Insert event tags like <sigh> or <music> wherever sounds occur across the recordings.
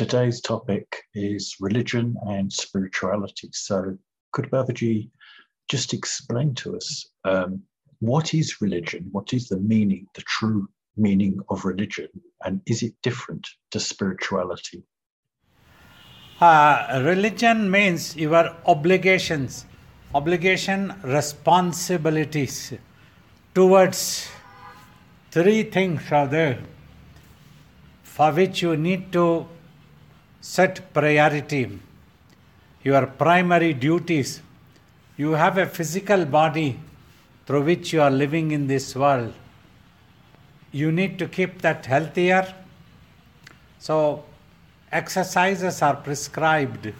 today's topic is religion and spirituality. So, could Babaji just explain to us um, what is religion? What is the meaning, the true meaning of religion, and is it different to spirituality? Uh, religion means your obligations, obligation, responsibilities towards three things are there for which you need to set priority. Your primary duties. You have a physical body through which you are living in this world. You need to keep that healthier. So, exercises are prescribed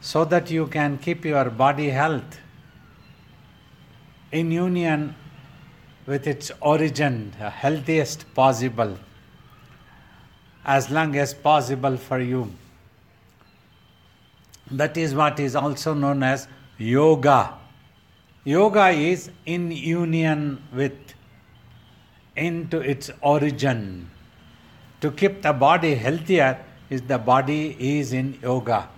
so that you can keep your body health in union with its origin, healthiest possible, as long as possible for you. That is what is also known as yoga. Yoga is in union with, into its origin. To keep the body healthier, is the body is in yoga.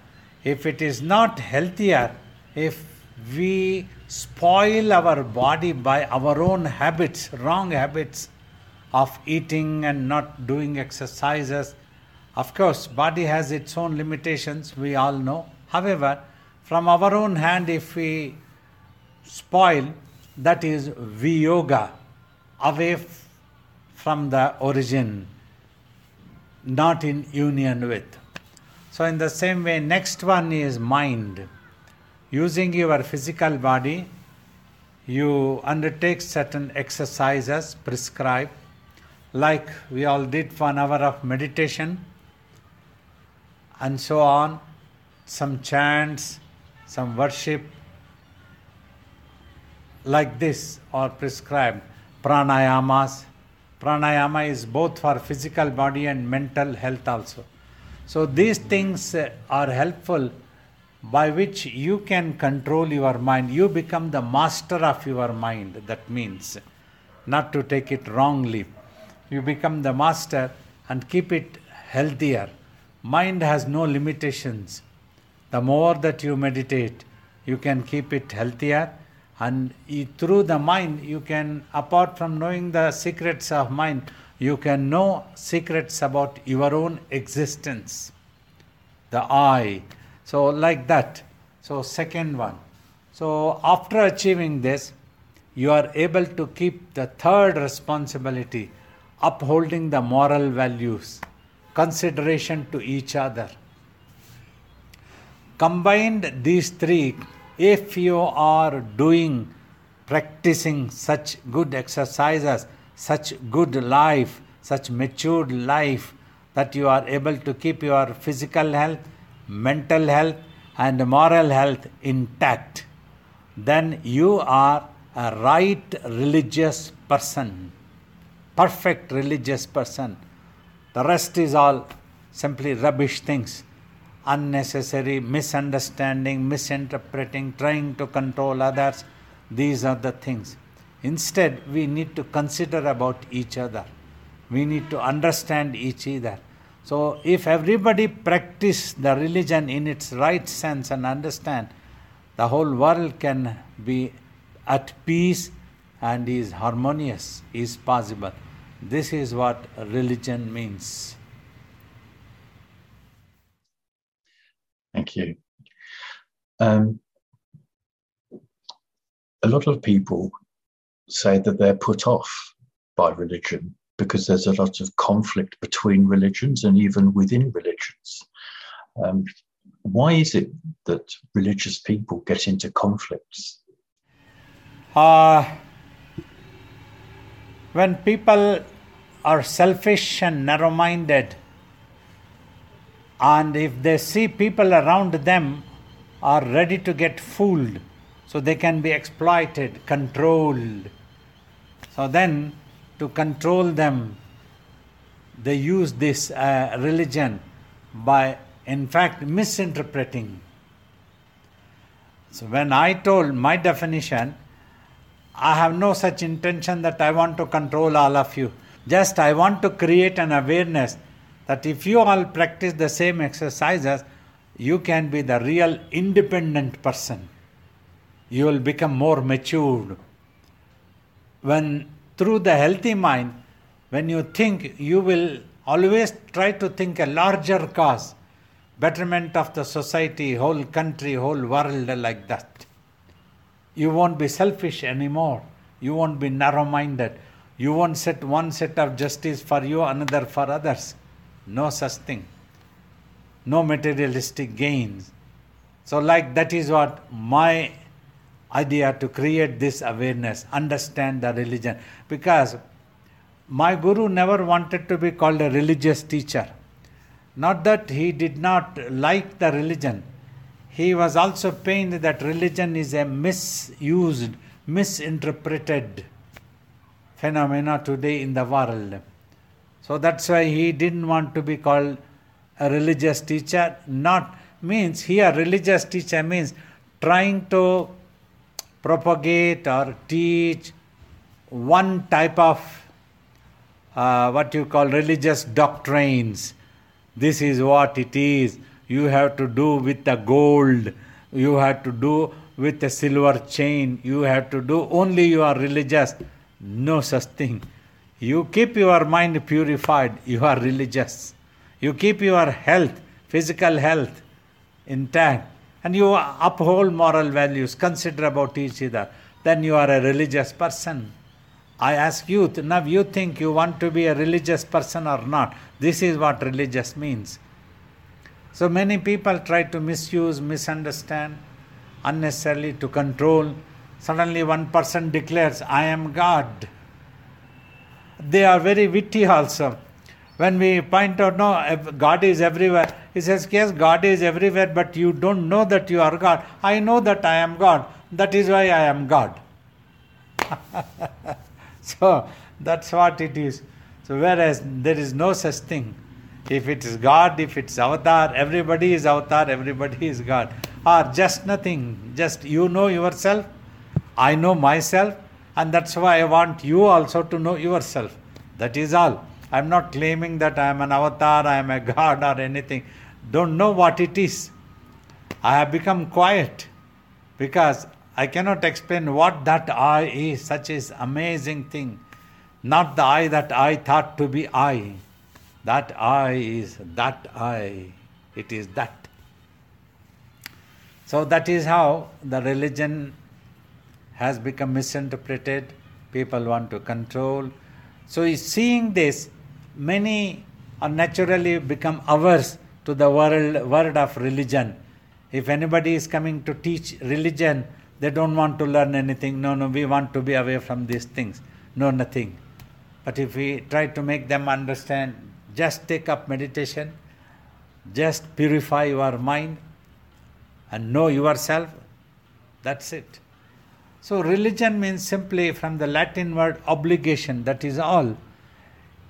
If it is not healthier, if we spoil our body by our own habits, wrong habits of eating and not doing exercises, of course, body has its own limitations, we all know. However, from our own hand, if we spoil, that is viyoga, away f- from the origin not in union with. So, in the same way, next one is mind. Using your physical body, you undertake certain exercises prescribed, like we all did for an hour of meditation, and so on, some chants, some worship, like this are prescribed. Pranayamas, Pranayama is both for physical body and mental health also. So these things uh, are helpful by which you can control your mind. You become the master of your mind. That means not to take it wrongly. You become the master and keep it healthier. Mind has no limitations. The more that you meditate, you can keep it healthier. And through the mind you can apart from knowing the secrets of mind you can know secrets about your own existence. The i. So like that. So second one. So after achieving this you are able to keep the third responsibility upholding the moral values consideration to each other. Combined these three if you are doing, practicing such good exercises, such good life, such matured life, that you are able to keep your physical health, mental health, and moral health intact, then you are a right religious person, perfect religious person. The rest is all simply rubbish things unnecessary misunderstanding, misinterpreting, trying to control others. These are the things. Instead, we need to consider about each other. We need to understand each other. So, if everybody practice the religion in its right sense and understand, the whole world can be at peace and is harmonious, is possible. This is what religion means. Thank you. Um, a lot of people say that they're put off by religion because there's a lot of conflict between religions and even within religions. Um, why is it that religious people get into conflicts? Uh, when people are selfish and narrow minded, and if they see people around them are ready to get fooled, so they can be exploited, controlled. So then, to control them, they use this uh, religion by, in fact, misinterpreting. So when I told my definition, I have no such intention that I want to control all of you. Just I want to create an awareness that if you all practice the same exercises, you can be the real independent person. You will become more matured. When through the healthy mind, when you think, you will always try to think a larger cause, betterment of the society, whole country, whole world like that. You won't be selfish anymore. You won't be narrow minded. You won't set one set of justice for you, another for others. No such thing. No materialistic gains. So, like that is what my idea to create this awareness, understand the religion. Because my guru never wanted to be called a religious teacher. Not that he did not like the religion, he was also pained that religion is a misused, misinterpreted phenomena today in the world. So that's why he didn't want to be called a religious teacher. Not means here religious teacher means trying to propagate or teach one type of uh, what you call religious doctrines. This is what it is. You have to do with the gold. You have to do with a silver chain. You have to do only you are religious. No such thing. You keep your mind purified. You are religious. You keep your health, physical health intact, and you uphold moral values, consider about each other. Then you are a religious person. I ask you, now you think you want to be a religious person or not. This is what religious means. So many people try to misuse, misunderstand, unnecessarily to control. Suddenly one person declares, I am God. They are very witty also. When we point out, no, God is everywhere, he says, Yes, God is everywhere, but you don't know that you are God. I know that I am God. That is why I am God. <laughs> So that's what it is. So whereas there is no such thing. If it is God, if it's avatar, everybody is avatar, everybody is God. Or just nothing. Just you know yourself, I know myself, and that's why I want you also to know yourself. That is all. I'm not claiming that I am an avatar, I am a God or anything. Don't know what it is. I have become quiet because I cannot explain what that I is, such is amazing thing. Not the I that I thought to be I. That I is that I. It is that. So that is how the religion has become misinterpreted. People want to control. So seeing this, many are naturally become averse to the world, word of religion. If anybody is coming to teach religion, they don't want to learn anything. No, no, we want to be away from these things. No, nothing. But if we try to make them understand, just take up meditation, just purify your mind and know yourself, that's it. So, religion means simply from the Latin word obligation, that is all.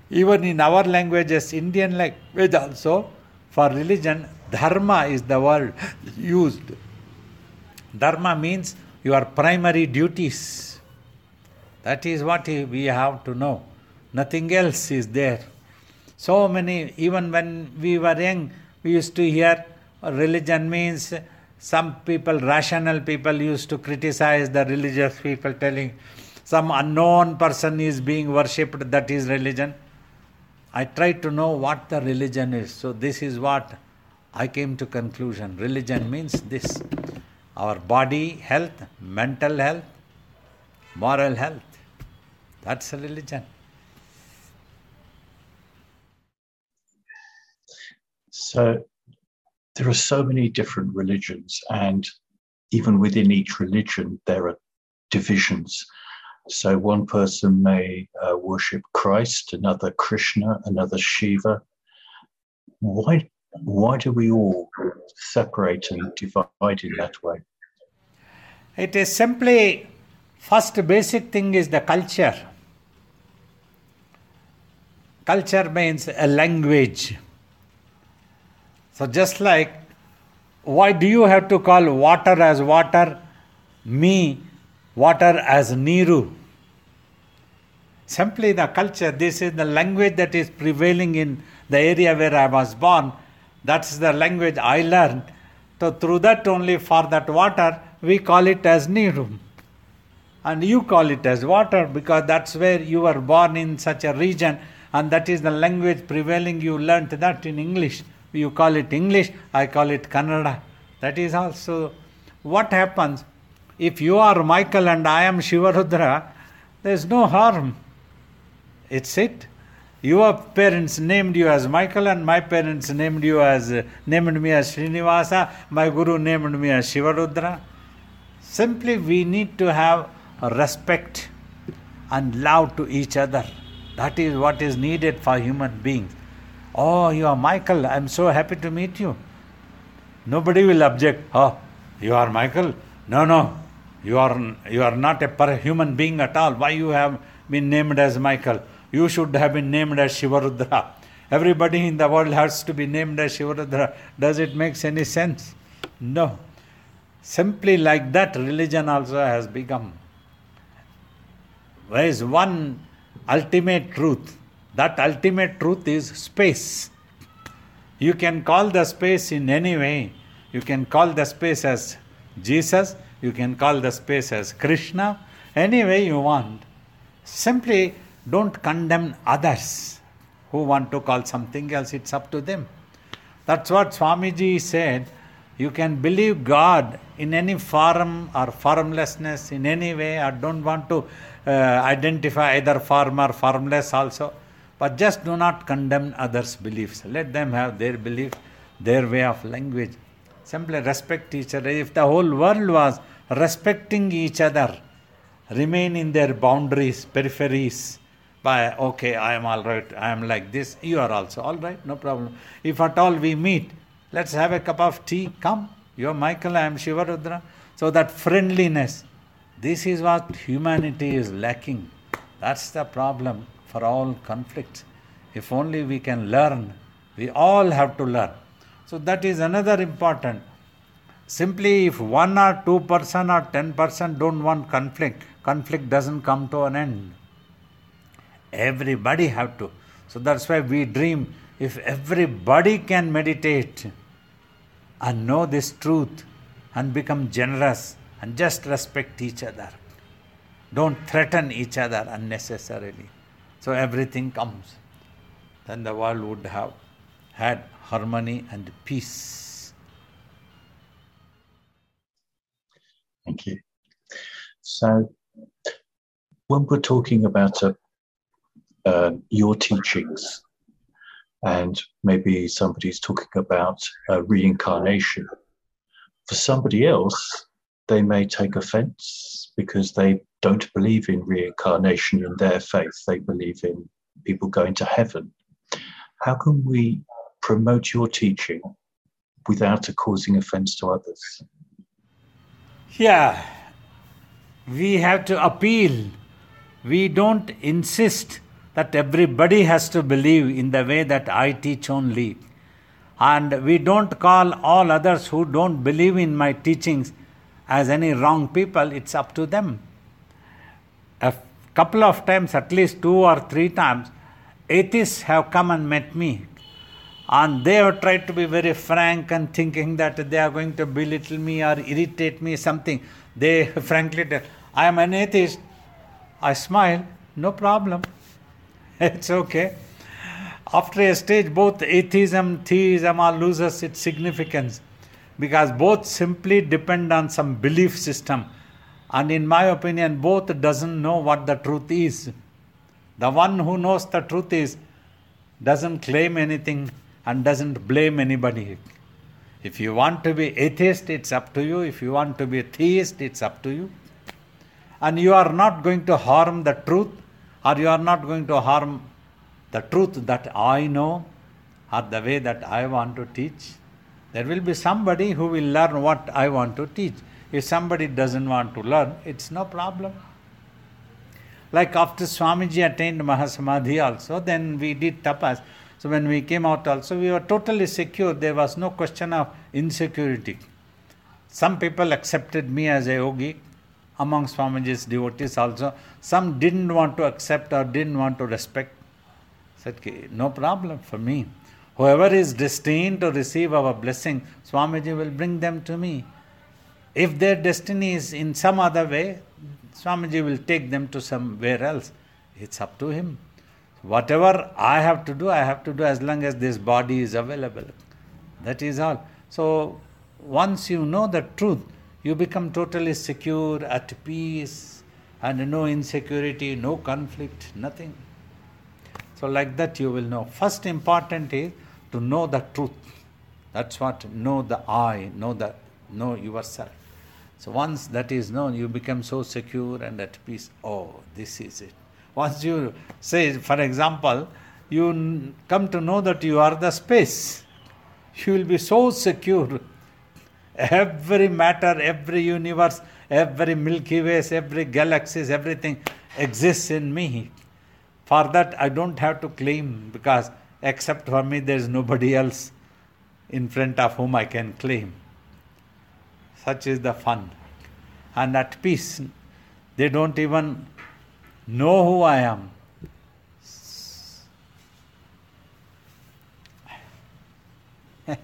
Even in our languages, Indian language also, for religion, dharma is the word used. Dharma means your primary duties. That is what we have to know. Nothing else is there. So many, even when we were young, we used to hear oh, religion means some people, rational people, used to criticize the religious people, telling some unknown person is being worshipped, that is religion. I tried to know what the religion is. So this is what I came to conclusion. Religion means this our body health, mental health, moral health. That's a religion. So there are so many different religions, and even within each religion, there are divisions. So one person may uh, worship Christ, another Krishna, another Shiva. Why why do we all separate and divide in that way? It is simply first basic thing is the culture. Culture means a language. So just like why do you have to call water as water, me water as Niru? Simply the culture, this is the language that is prevailing in the area where I was born, that's the language I learned. So through that only for that water, we call it as Niru. And you call it as water because that's where you were born in such a region and that is the language prevailing. You learnt that in English. You call it English, I call it Kannada. That is also what happens if you are Michael and I am Shivarudra, there is no harm. It's it. Your parents named you as Michael, and my parents named you as named me as Srinivasa. My guru named me as Shivarudra. Simply, we need to have respect and love to each other. That is what is needed for human beings. Oh, you are Michael. I'm so happy to meet you. Nobody will object. Oh, you are Michael. No, no. You are you are not a human being at all. Why you have been named as Michael? You should have been named as Shivarudra. Everybody in the world has to be named as Shivarudra. Does it make any sense? No. Simply like that, religion also has become. There is one ultimate truth. That ultimate truth is space. You can call the space in any way. You can call the space as Jesus, you can call the space as Krishna, any way you want. Simply don't condemn others who want to call something else, it's up to them. That's what Swamiji said. You can believe God in any form or formlessness in any way, or don't want to uh, identify either form or formless also. But just do not condemn others' beliefs. Let them have their belief, their way of language. Simply respect each other. If the whole world was respecting each other, remain in their boundaries, peripheries, by okay, I am all right, I am like this, you are also all right, no problem. If at all we meet, let's have a cup of tea, come. You are Michael, I am Shivarudra. So that friendliness, this is what humanity is lacking. That's the problem for all conflicts. If only we can learn, we all have to learn. So that is another important. Simply if one or two person or ten percent don't want conflict, conflict doesn't come to an end. Everybody have to. So that's why we dream if everybody can meditate and know this truth and become generous and just respect each other. Don't threaten each other unnecessarily. So everything comes. Then the world would have had harmony and peace. Thank you. So, when we're talking about uh, uh, your teachings, and maybe somebody's talking about uh, reincarnation, for somebody else, they may take offense because they don't believe in reincarnation in their faith. They believe in people going to heaven. How can we promote your teaching without causing offense to others? Yeah, we have to appeal. We don't insist that everybody has to believe in the way that I teach only. And we don't call all others who don't believe in my teachings as any wrong people, it's up to them. A couple of times, at least two or three times, atheists have come and met me. And they have tried to be very frank and thinking that they are going to belittle me or irritate me, something. They <laughs> frankly tell, I am an atheist. I smile, no problem. <laughs> it's okay. After a stage, both atheism, theism all loses its significance because both simply depend on some belief system. And in my opinion both doesn't know what the truth is. The one who knows the truth is doesn't claim anything and doesn't blame anybody. If you want to be atheist it's up to you. If you want to be theist it's up to you. And you are not going to harm the truth or you are not going to harm the truth that i know or the way that i want to teach there will be somebody who will learn what I want to teach. If somebody doesn't want to learn, it's no problem. Like after Swamiji attained Mahasamadhi also, then we did tapas. So when we came out also, we were totally secure. There was no question of insecurity. Some people accepted me as a yogi among Swamiji's devotees also. Some didn't want to accept or didn't want to respect. said, No problem for me. Whoever is destined to receive our blessing, Swamiji will bring them to me. If their destiny is in some other way, Swamiji will take them to somewhere else. It's up to him. Whatever I have to do, I have to do as long as this body is available. That is all. So, once you know the truth, you become totally secure, at peace, and no insecurity, no conflict, nothing. So, like that, you will know. First, important is to know the truth. That's what know the I, know the know yourself. So once that is known, you become so secure and at peace. Oh, this is it. Once you say, for example, you come to know that you are the space, you will be so secure. Every matter, every universe, every Milky Ways, every galaxies, everything exists in me. For that, I don't have to claim because except for me, there is nobody else in front of whom I can claim. Such is the fun. And at peace, they don't even know who I am. <laughs>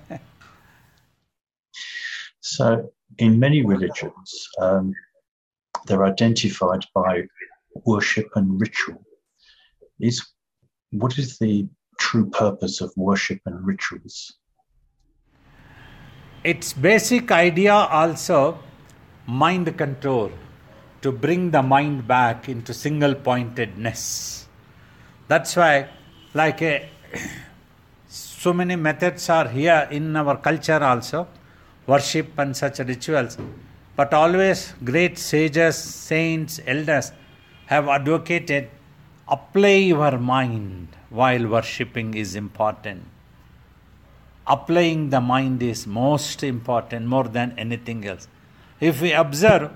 so, in many religions, um, they're identified by worship and ritual. Is what is the true purpose of worship and rituals? its basic idea also mind control to bring the mind back into single pointedness that's why like a, so many methods are here in our culture also worship and such rituals. But always great sages saints elders have advocated apply your mind while worshipping is important applying the mind is most important more than anything else. If we observe,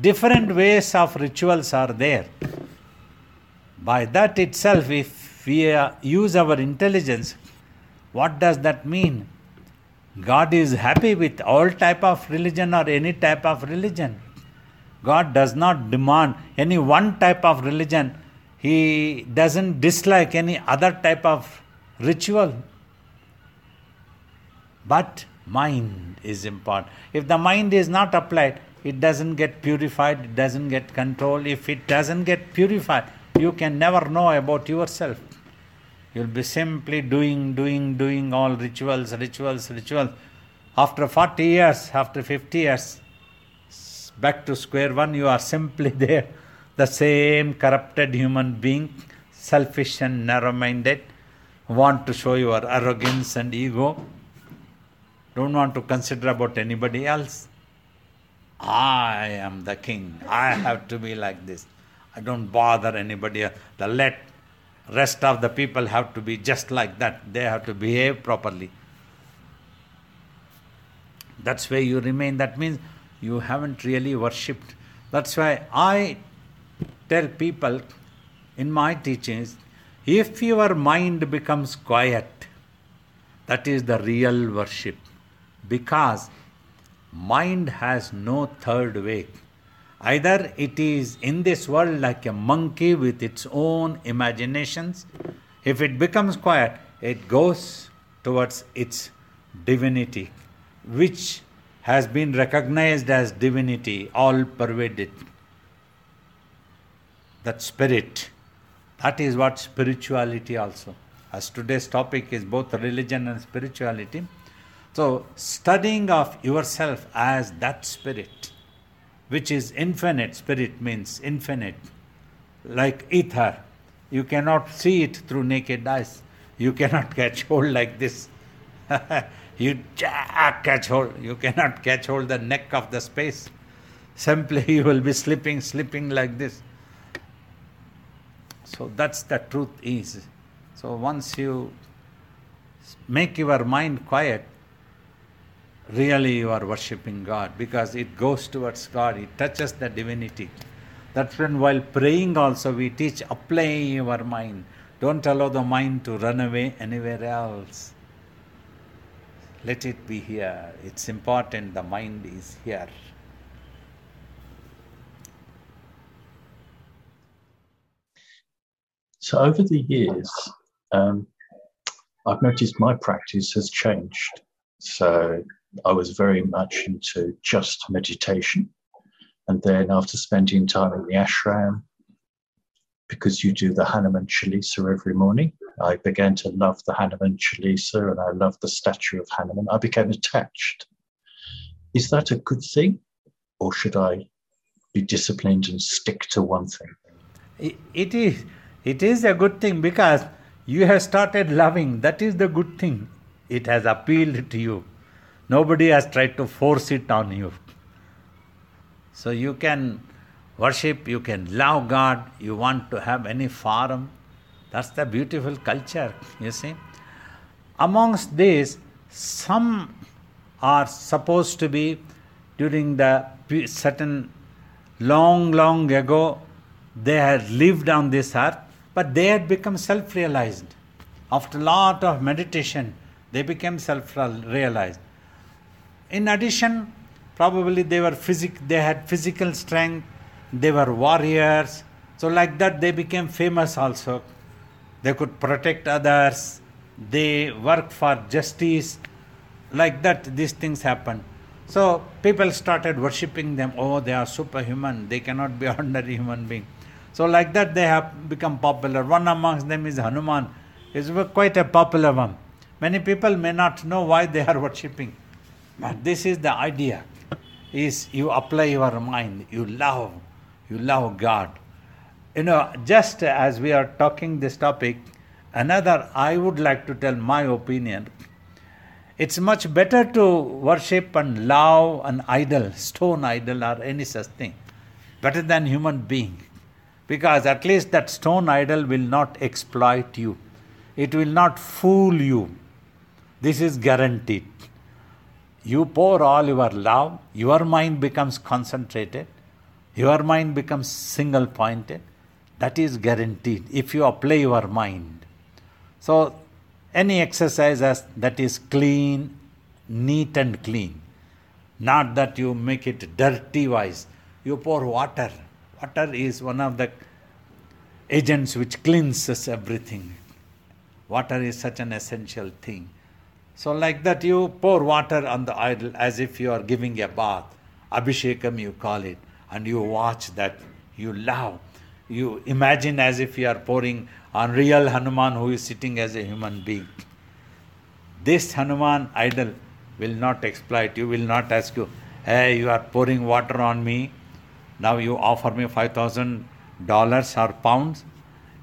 different ways of rituals are there. By that itself, if we uh, use our intelligence, what does that mean? God is happy with all type of religion or any type of religion. God does not demand any one type of religion. He doesn't dislike any other type of ritual. But mind is important. If the mind is not applied, it doesn't get purified, it doesn't get controlled. If it doesn't get purified, you can never know about yourself. You'll be simply doing, doing, doing all rituals, rituals, rituals. After 40 years, after 50 years, back to square one, you are simply <laughs> there, the same corrupted human being, selfish and narrow minded, want to show your arrogance and ego don't want to consider about anybody else. I am the king. I have to be like this. I don't bother anybody else. The let rest of the people have to be just like that. They have to behave properly. That's where you remain. That means you haven't really worshipped. That's why I tell people in my teachings if your mind becomes quiet, that is the real worship because mind has no third way. Either it is in this world like a monkey with its own imaginations. If it becomes quiet, it goes towards its divinity, which has been recognized as divinity, all pervaded. That spirit. That is what spirituality also. As today's topic is both religion and spirituality, so, studying of yourself as that spirit, which is infinite, spirit means infinite, like ether. You cannot see it through naked eyes. You cannot <laughs> catch hold like this. <laughs> you catch hold. You cannot catch hold the neck of the space. Simply <laughs> you will be slipping, slipping like this. So that's the truth is. So once you make your mind quiet, really you are worshipping God because it goes towards God, it touches the divinity. That's when while praying also we teach apply your mind. Don't allow the mind to run away anywhere else. Let it be here. It's important the mind is here. So over the years, um, I've noticed my practice has changed. So I was very much into just meditation. And then after spending time in the ashram, because you do the Hanuman Chalisa every morning, I began to love the Hanuman Chalisa and I loved the statue of Hanuman. I became attached. Is that a good thing? Or should I be disciplined and stick to one thing? It is. It is a good thing because you have started loving. That is the good thing. It has appealed to you. Nobody has tried to force it on you. So you can worship, you can love God, you want to have any forum. That's the beautiful culture, you see. Amongst these, some are supposed to be during the certain long, long ago, they had lived on this earth, but they had become self realized. After a lot of meditation, they became self realized. In addition, probably they were physic they had physical strength, they were warriors. So like that they became famous also. They could protect others, they worked for justice. Like that these things happened. So people started worshipping them. Oh, they are superhuman. They cannot be <laughs> ordinary human being. So like that they have become popular. One amongst them is Hanuman. Is quite a popular one. Many people may not know why they are <laughs> worshipping. But this is the idea. Is you apply your mind, you love, you love God. You know, just as we are talking this topic, another I would like to tell my opinion. It's much better to worship and love an idol, stone idol or any such thing, better than human being. Because at least that stone idol will not exploit you. It will not fool you. This is guaranteed. You pour all your love, your mind becomes concentrated, your mind becomes single pointed. That is guaranteed if you apply your mind. So, any exercise that is clean, neat, and clean, not that you make it dirty wise. You pour water. Water is one of the agents which cleanses everything. Water is such an essential thing. So, like that, you pour water on the idol as if you are giving a bath. Abhishekam, you call it, and you watch that. You love. You imagine as if you are pouring on real Hanuman who is sitting as a human being. This Hanuman idol will not exploit you, will not ask you, hey, you are pouring water on me, now you offer me $5,000 or pounds.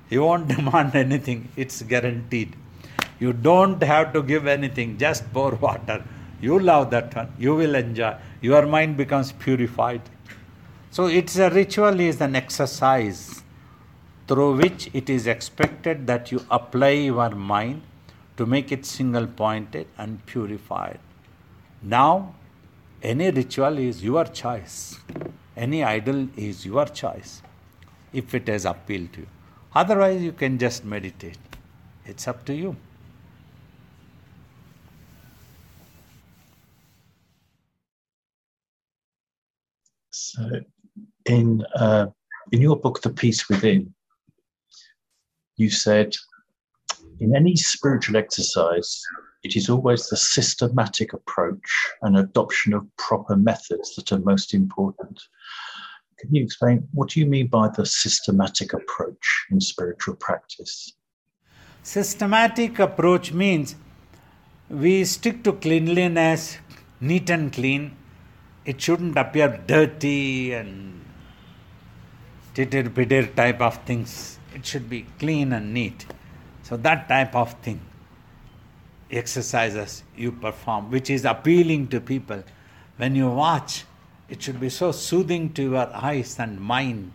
He won't <laughs> demand anything, it's guaranteed. You don't have to give anything, just pour <laughs> water. You love that one, you will enjoy. Your mind becomes purified. So it's a ritual is an exercise through which it is expected that you apply your mind to make it single pointed and purified. Now, any ritual is your choice. Any idol is your choice if it has appealed to you. Otherwise, you can just meditate. It's up to you. So, in uh, in your book, The Peace Within, you said, in any spiritual exercise, it is always the systematic approach and adoption of proper methods that are most important. Can you explain what do you mean by the systematic approach in spiritual practice? Systematic approach means we stick to cleanliness, neat and clean, it shouldn't appear dirty and titter bitter type of things. It should be clean and neat. So that type of thing, exercises you perform, which is appealing to people. When you watch, it should be so soothing to your eyes and mind.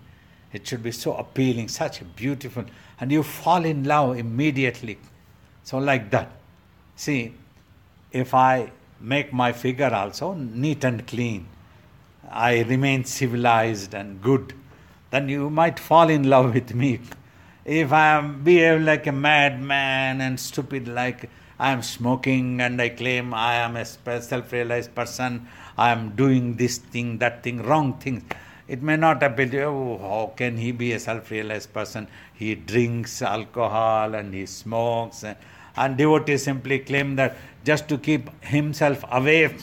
It should be so appealing, such a beautiful, and you fall in love immediately. So like that. See, if I make my figure also neat and clean. I remain civilized and good, then you might fall in love with me. If I behave like a madman and stupid, like I am smoking and I claim I am a self realized person, I am doing this thing, that thing, wrong things, It may not appeal to you, oh, how can he be a self realized person? He drinks alcohol and he smokes. And, and devotees simply claim that just to keep himself away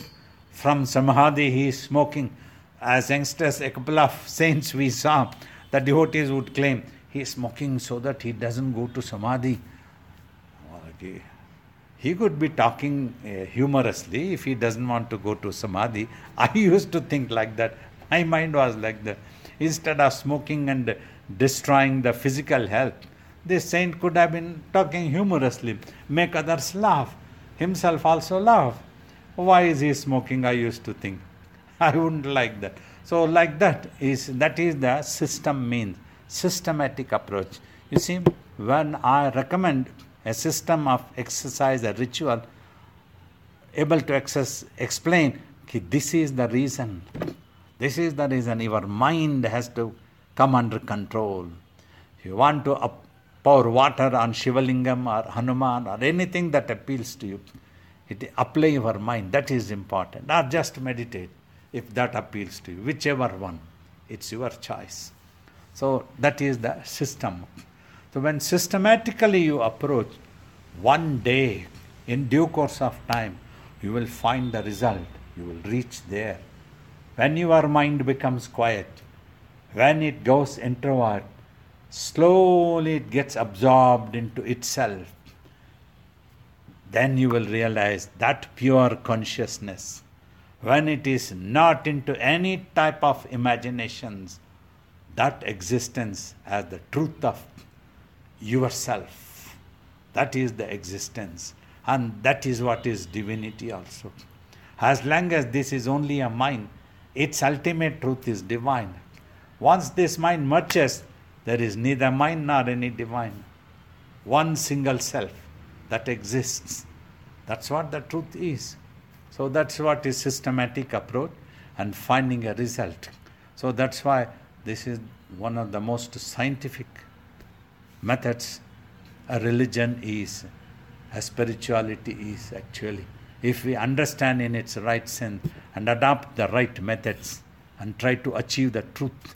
from samadhi, he is smoking. As youngsters, a couple of saints we saw, the devotees would claim he is smoking so that he doesn't go to samadhi. Okay. He could be talking uh, humorously if he doesn't want to go to samadhi. <laughs> I used to think like that. My mind was like that. Instead of smoking and destroying the physical health, this saint could have been talking humorously, make others laugh, himself also laugh. Why is he smoking? I used to think. <laughs> I wouldn't like that. So, like that is that is the system means systematic approach. You see, when I recommend a system of exercise, a ritual, able to access, explain this is the reason. This is the reason your mind has to come under control. If you want to pour water on Shivalingam or Hanuman or anything that appeals to you, it apply your mind. That is important. Or just meditate if that appeals to you, whichever one. It's your choice. So that is the system. So when systematically you approach, one day, in due course of time, you will find the result. You will reach there. When your mind becomes quiet, when it goes introvert, slowly it gets absorbed into itself. Then you will realize that pure consciousness, when it is not into any type of imaginations, that existence as the truth of yourself. That is the existence. And that is what is divinity also. As long as this is only a mind, its ultimate truth is divine. Once this mind merges, there is neither mind nor any divine. One single self that exists. That's what the truth is. So that's what is systematic approach and finding a result. So that's why this is one of the most scientific methods a religion is, a spirituality is actually. If we understand in its right sense and adopt the right methods and try to achieve the truth